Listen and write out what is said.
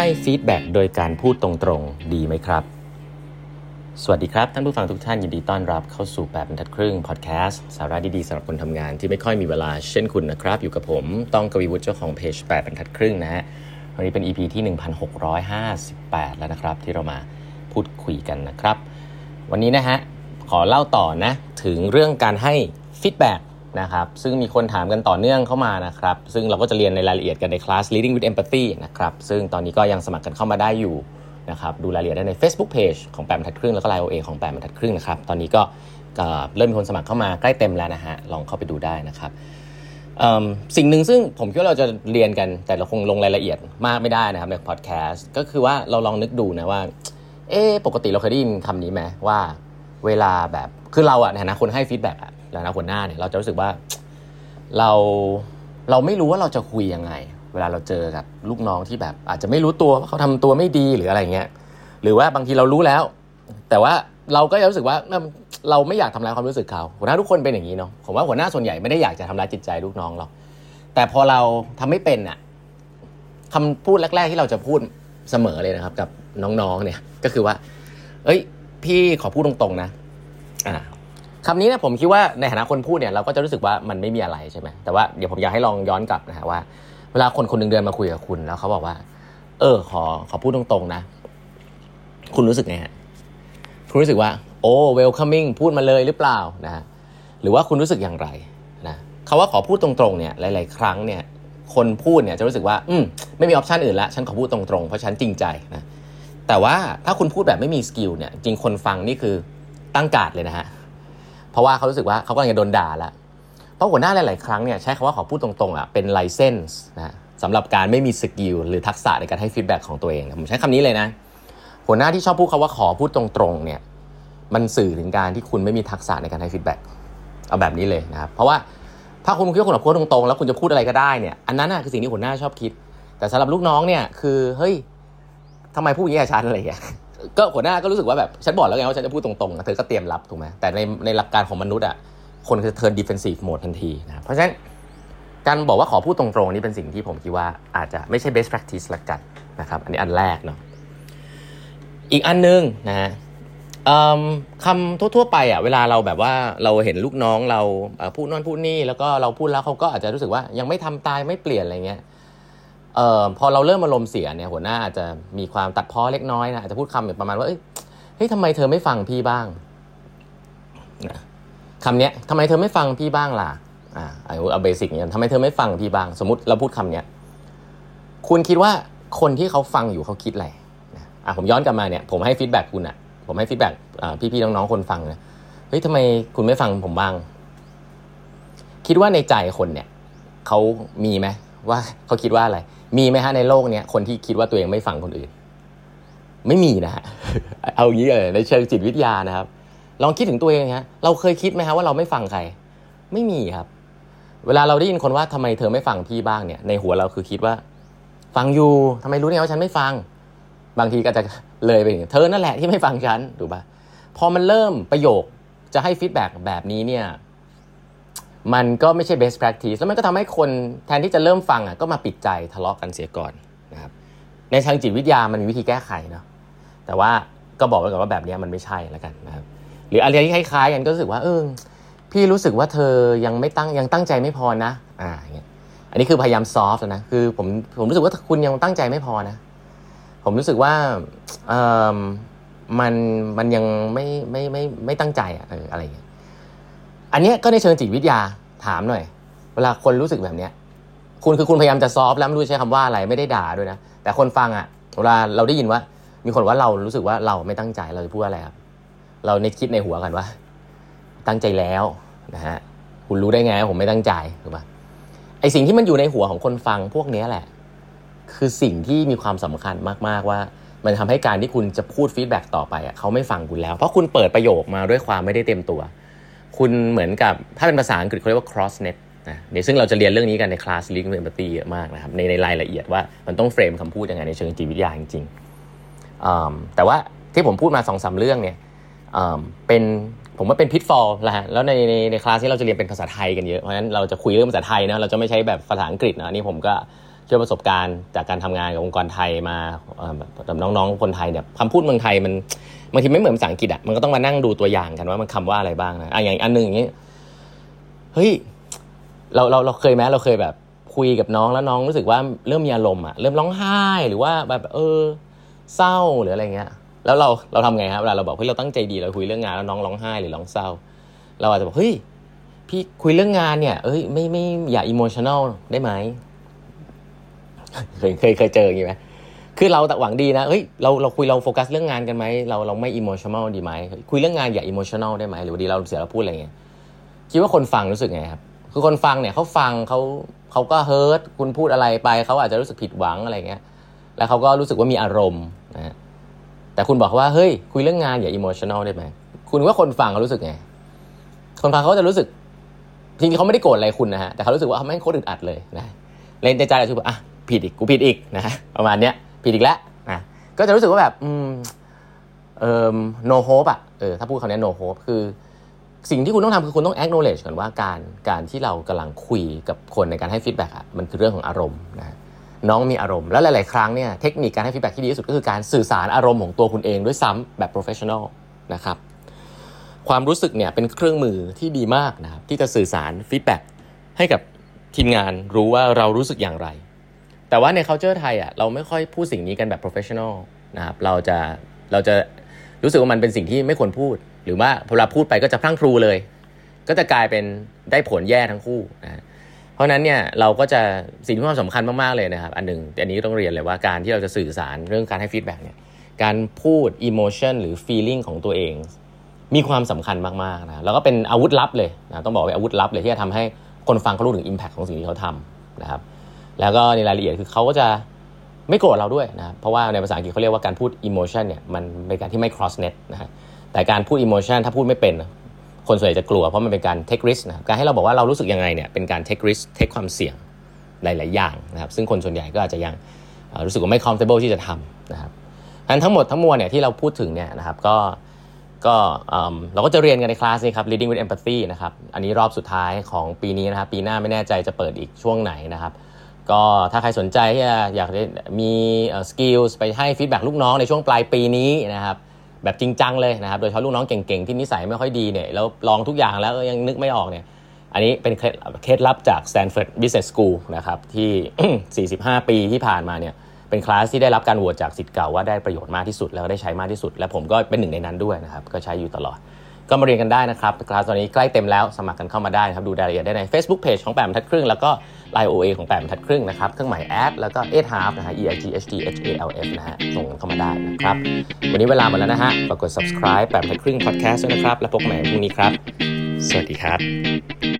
ให้ฟีดแบ็โดยการพูดตรงๆ ดีไหมครับ สวัสดีครับ ท่านผู้ฟังทุกท่านยินดีต้อนรับเข้าสู่8บรรทัดครึ่งพอดแคสต์สาระดี ๆสำหรับคนทำงานที่ไม่ค่อยมีเวลาเช่นคุณนะครับ อยู่กับผมต้องกวีวุฒิเจ้าของเพจ8บรรทัดครึ่งนะฮะวันนี้เป็น EP ที่ 1658 แล้วนะครับ ที่เรามาพูดคุยกันนะครับ วันนี้นะฮะขอเล่าต่อนะถึงเรื่องการให้ฟีดแบ็ นะครับซึ่งมีคนถามกันต่อเนื่องเข้ามานะครับซึ่งเราก็จะเรียนในรายละเอียดกันในคลาส Leading with Empathy นะครับซึ่งตอนนี้ก็ยังสมัครกันเข้ามาได้อยู่นะครับดูรายละเอียดได้ใน Facebook Page ของแปดบรรทัดครึ่งแล้วก็ LINE OA ของแปดบรรทัดครึ่งนะครับตอนนี้ก็เริ่มมีคนสมัครเข้ามาใกล้เต็มแล้วนะฮะลองเข้าไปดูได้นะครับสิ่งหนึ่งซึ่งผมคิดว่าเราจะเรียนกันแต่เราคงลงรายละเอียดมากไม่ได้นะครับในพอดแคสต์ก็คือว่าเราลองนึกดูนะว่าเอ๊ปกติเราเคยได้ยินคำนี้ไหมว่า เวลาแบบคือเราอะในฐานะคนให้ feedback อะ แล้วนะหัวหน้าเนี่ยเราจะรู้สึกว่าเราเราไม่รู้ว่าเราจะคุยยังไง เวลาเราเจอกับลูกน้องที่แบบ อาจจะไม่รู้ตัวว่าเขาทำตัวไม่ดีหรืออะไรเงี้ยหรือว่าบางทีเรารู้แล้ว แต่ว่าเราก็รู้สึกว่าเราไม่อยากทำร้ายความรู้สึกเขาหัวหน้าทุกคนเป็นอย่างนี้เนาะผมว่าหัวหน้าส่วนใหญ่ไม่ได้อยากจะทำร้ายจิตใจลูกน้องหรอกแต่พอเราทำไม่เป็นอะคำพูดแรก ๆ ที่เราจะพูดเสมอเลยนะครับ กับน้องๆเนี่ยก็คือว่า เอ้ย พี่ขอพูดตรงๆนะ อ่า คำนี้เนี่ยผมคิดว่าในฐานะคนพูดเนี่ยเราก็จะรู้สึกว่ามันไม่มีอะไรใช่ไหมแต่ว่าเดี๋ยวผมอยากให้ลองย้อนกลับนะฮะว่า เวลาคนคนหนึ่งเดินมาคุยกับคุณแล้วเขาบอกว่า เออ ขอขอพูดตรงๆนะ คุณรู้สึกไงฮะคุณรู้สึกว่า โอ้ welcoming พูดมาเลยหรือเปล่านะฮะหรือว่าคุณรู้สึกอย่างไรนะคำว่าขอพูดตรงๆเนี่ยหลาย ๆ ครั้งเนี่ยคนพูดเนี่ยจะรู้สึกว่า อืมไม่มี option อื่นละฉันขอพูดตรงๆ เพราะฉันจริงใจนะแต่ว่าถ้าคุณพูดแบบไม่มี skill เนี่ยจริงคนฟังนี่คือตั้งการ์ดเลยนะฮะ เพราะว่าเขารู้สึกว่าเขากำลังจะโดนด่าละเพราะหัวหน้าหลาย ๆ ครั้งเนี่ยใช้คำว่าขอพูดตรงๆอะเป็น license นะสำหรับการไม่มี skill หรือทักษะในการให้ feedback ของตัวเองผมใช้คำนี้เลยนะ หัวหน้าที่ชอบพูดคำว่าขอพูดตรงๆเนี่ยมันสื่อถึงการที่คุณไม่มีทักษะในการให้ feedback เอาแบบนี้เลยนะครับเพราะว่าถ้าคุณคิดว่าคุณพูดตรงๆ แล้วคุณจะพูดอะไรก็ได้เนี่ยอันนั้นคือสิ่งที่หัวหน้าชอบคิด แต่สำหรับลูกน้องเนี่ยคือเฮ้ยทำไมพูดอย่างนี้กับฉันอะไรอย่างเงี้ย ก็หัวหน้าก็รู้สึกว่าแบบฉันบอกแล้วไงว่าฉันจะพูดตรงๆเธอก็เตรียมรับถูกไหมแต่ในในหลักการของมนุษย์อะคนจะ turn defensive mode ทันทีนะเพราะฉะนั้นการบอกว่าขอพูดตรงๆนี่เป็นสิ่งที่ผมคิดว่าอาจจะไม่ใช่ best practice ละกันนะครับอันนี้อันแรกเนาะอีกอันนึงนะฮะคำทั่วๆไปอะเวลาเราแบบว่าเราเห็นลูกน้องเราพูดนั่นพูดนี่แล้วก็เราพูดแล้วเขาก็อาจจะรู้สึกว่ายังไม่ทำตามไม่เปลี่ยนอะไรเงี้ย เอ่อพอเราเริ่มอารมณ์เสียเนี่ยหัวหน้าอาจจะมีความตัดพ้อเล็กน้อยนะอาจจะพูดคำแบบประมาณว่าเอ้ยเฮ้ยทำไมเธอไม่ฟังพี่บ้างนะคำเนี้ยทำไมเธอไม่ฟังพี่บ้างล่ะอ่าเอา basic เนี่ยทำไมเธอไม่ฟังพี่บ้าง สมมติเราพูดคำเนี้ยคุณคิดว่าคนที่เขาฟังอยู่เขาคิดอะไรอะผมย้อนกลับมาเนี่ยผมให้ feedback คุณอะ ผมให้ feedback พี่ๆน้องๆคนฟังนะเฮ้ยทำไมคุณไม่ฟังผมบ้าง คิดว่าในใจคนเนี่ยเขามีไหมว่าเขาคิดว่าอะไร มีไหมฮะในโลกเนี้ยคนที่คิดว่าตัวเองไม่ฟังคนอื่น ไม่มีนะฮะเอางี้เลยในเชิงจิตวิทยานะครับ ลองคิดถึงตัวเองฮะเราเคยคิดไหมฮะว่าเราไม่ฟังใคร ไม่มีครับ เวลาเราได้ยินคนว่าทำไมเธอไม่ฟังพี่บ้างเนี่ย ในหัวเราคือคิดว่า ฟังอยู่ทำไมรู้เนี่ยว่าฉันไม่ฟัง บางทีก็จะเลยไปถึงเธอนั่นแหละที่ไม่ฟังฉันถูกปะพอมันเริ่มประโยคจะให้ feedback แบบนี้เนี่ย มันก็ไม่ใช่ best practice แล้วมันก็ทำให้คนแทนที่จะเริ่มฟังอะก็มาปิดใจทะเลาะกันเสียก่อนนะครับในทางจิตวิทยามันมีวิธีแก้ไขเนาะแต่ว่าก็บอกไว้ก่อนว่าแบบนี้มันไม่ใช่แล้วกันนะครับหรืออะไรที่คล้ายๆกันก็รู้สึกว่าเออพี่รู้สึกว่าเธอยังไม่ตั้งยังตั้งใจไม่พอนะอ่าอย่างเงี้ยอันนี้คือพยายามซอฟต์นะคือผมผมรู้สึกว่าคุณยังตั้งใจไม่พอนะ ผมรู้สึกว่าเออมันมันยังไม่ไม่ไม่ไม่ตั้งใจอะอะไรอย่างเงี้ย อันนี้ก็ในเชิงจิตวิทยาถามหน่อย เวลาคนรู้สึกแบบเนี้ยคุณคือคุณพยายามจะซอฟแล้วไม่รู้ใช้คำว่าอะไรไม่ได้ด่าด้วยนะ แต่คนฟังอะเวลาเราได้ยินว่า มีคนว่าเรารู้สึกว่าเราไม่ตั้งใจเราจะพูดอะไรครับ เราในคิดในหัวกันว่า ตั้งใจแล้วนะฮะคุณรู้ได้ไงผมไม่ตั้งใจถูกปะไอสิ่งที่มันอยู่ในหัวของคนฟังพวกนี้แหละ คือสิ่งที่มีความสำคัญมากๆว่า มันทำให้การที่คุณจะพูดฟีดแบ็กต่อไปอะเขาไม่ฟังคุณแล้ว เพราะคุณเปิดประโยคมาด้วยความไม่ได้เต็มตัว คุณเหมือนกับถ้าเป็นภาษาอังกฤษเขาเรียกว่า cross net นะเดี๋ยวซึ่งเราจะเรียนเรื่องนี้กันในคลาส Link Empathy เยอะมากนะครับในในรายละเอียดว่ามันต้องเฟรมคำพูดยังไงในเชิงจิตวิทยาจริงๆแต่ว่าที่ผมพูดมาสองสาเรื่องเนี่ยเป็นผมว่าเป็นพิทฟอลแหละแล้วในในในคลาสนี้เราจะเรียนเป็นภาษาไทยกันเยอะเพราะฉะนั้นเราจะคุยเรื่องภาษาไทยนะเราจะไม่ใช้แบบภาษาอังกฤษนะนี่ผมก็เชื่อประสบการณ์จากการทำงานกับองค์กรไทยมากับน้องๆคนไทยเนี่ยคำพูดเมืองไทยมัน บางทีไม่เหมือนภาษาอังกฤษอะมันก็ต้องมานั่งดูตัวอย่างกันว่ามันคำว่าอะไรบ้างนะอะอย่างอันหนึ่งอย่างนี้เฮ้ยเราเราเราเคยไหมเราเคยแบบคุยกับน้องแล้วน้องรู้สึกว่าเริ่มมีอารมณ์อะเริ่มร้องไห้หรือว่าแบบเออ เศร้าหรืออะไรเงี้ย แล้วเราเราทำไงครับเวลาเราบอกเฮ้ยเราตั้งใจดีเราคุยเรื่องงานแล้วน้องร้องไห้หรือร้องเศร้า เราอาจจะบอกเฮ้ยพี่คุยเรื่องงานเนี่ย เอ้ยไม่ไม่อย่าอิโมชันอลได้ไหมเคยเคยเคยเจออย่างนี้ไหม คือเราแต่หวังดีนะเฮ้ยเราเราคุยเราโฟกัสเรื่องงานกันไหมเราเราไม่ emotional ดีไหมคุยเรื่องงานอย่า emotional ได้ไหมหรือดีเราเสียเราพูดอะไรเงี้ยคิดว่าคนฟังรู้สึกไงครับคือคนฟังเนี่ยเขาฟังเขาเขาก็ hurt คุณพูดอะไรไปเขาอาจจะรู้สึกผิดหวังอะไรเงี้ยแล้วเขาก็รู้สึกว่ามีอารมณ์นะแต่คุณบอกว่าเฮ้ยคุยเรื่องงานอย่า emotional ได้ไหมคุณว่าคนฟังเขารู้สึกไงคนฟังเขาจะรู้สึกจริงๆเขาไม่ได้โกรธอะไรคุณนะฮะแต่เขารู้สึกว่าเขาไม่โคตรอึดอัดเลยนะเลนใจใจเราคืออะผิดอีกกูผิดอีกนะประมาณเนี้ย ผิดอีกแล้วนะก็จะรู้สึกว่าแบบอืมเอ่อ no hope อะเออถ้าพูดคำนี้ no hope คือ สิ่งที่คุณต้องทำคือคุณต้อง acknowledge ก่อนว่าการการที่เรากำลังคุยกับคนในการให้ฟีดแบ็กอะมันคือเรื่องของอารมณ์นะน้องมีอารมณ์แล้วหลาย ๆ ครั้งเนี่ยเทคนิคการให้ฟีดแบ็กที่ดีที่สุดก็คือการสื่อสารอารมณ์ของตัวคุณเองด้วยซ้ำแบบ professional นะครับความรู้สึกเนี่ยเป็นเครื่องมือที่ดีมากนะครับที่จะสื่อสาร feedback ให้กับทีมงานรู้ว่าเรารู้สึกอย่างไร แต่ว่าใน culture ไทยอะเราไม่ค่อยพูดสิ่งนี้กันแบบ professional นะครับเราจะเราจะรู้สึกว่ามันเป็นสิ่งที่ไม่ควรพูด หรือว่าพอเราพูดไปก็จะพรั่งพรูเลย ก็จะกลายเป็นได้ผลแย่ทั้งคู่นะเพราะนั้นเนี่ยเราก็จะสิ่งที่ความสำคัญมากๆเลยนะครับ อันหนึ่งอันนี้ต้องเรียนเลยว่าการที่เราจะสื่อสารเรื่องการให้ feedback เนี่ยการพูด emotion หรือ feeling ของตัวเอง มีความสำคัญมากๆนะแล้วก็เป็นอาวุธลับเลยนะต้องบอกว่าอาวุธลับเลยที่จะทำให้คนฟังเขารู้ถึง Impact ของสิ่งที่เขาทำนะครับ แล้วก็ในรายละเอียดคือเขาก็จะไม่โกรธเราด้วยนะเพราะว่าในภาษาอังกฤษเขาเรียกว่าการพูด emotion เนี่ยมันเป็นการที่ไม่ cross net นะฮะแต่การพูด emotion ถ้าพูดไม่เป็น คนส่วนใหญ่จะกลัวเพราะมันเป็นการ take risk นะการให้เราบอกว่าเรารู้สึกยังไงเนี่ยเป็นการ take risk take ความเสี่ยงหลาย ๆ อย่างนะครับซึ่งคนส่วนใหญ่ก็อาจจะยังรู้สึกว่าไม่ comfortable ที่จะทำนะครับอันทั้งหมดทั้งมวลเนี่ยที่เราพูดถึงเนี่ยนะครับก็ก็เราก็จะเรียนกันในคลาสนี้ครับ Leading with Empathy นะครับอันนี้รอบสุดท้ายของปีนี้นะครับปีหน้าไม่แน่ใจจะเปิดอีกช่วงไหนนะครับ ก็ถ้าใครสนใจที่จะอยากมีสกิลไปให้ฟีดแบ็ลูกน้องในช่วงปลายปีนี้นะครับแบบจริงจังเลยนะครับโดยเฉพาะลูกน้องเก่งๆ ที่นิสัยไม่ค่อยดีเนี่ยแล้วลองทุกอย่างแล้วยังนึกไม่ออกเนี่ยอันนี้เป็นเคเคล็ดลับจาก Stanford Business School นะครับที่ 45 ปีที่ผ่านมาเนี่ยเป็นคลาสที่ได้รับการโหวตจากศิษย์เก่าว่าได้ประโยชน์มากที่สุดแล้วก็ได้ใช้มากที่สุด และผมก็เป็นหนึ่งในนั้นด้วยนะครับก็ใช้อยู่ตลอด ก็มาเรียนกันได้นะครับคลาสตอนนี้ใกล้เต็มแล้วสมัครกันเข้ามาได้ครับดูรายละเอียดได้ใน Facebook Page ของแปมทัดครึ่งแล้วก็ไลน์ OA ของแปมทัดครึ่งนะครับเครื่องหมาย at แล้วก็ eighthalf นะฮะ E I G H T H A L F นะฮะส่งเข้ามาได้นะครับ วันนี้เวลาหมดแล้วนะฮะฝากกด subscribe แปดบรรทัดครึ่ง podcast ด้วยนะครับ แล้วพบกันใหม่พรุ่งนี้ครับ สวัสดีครับ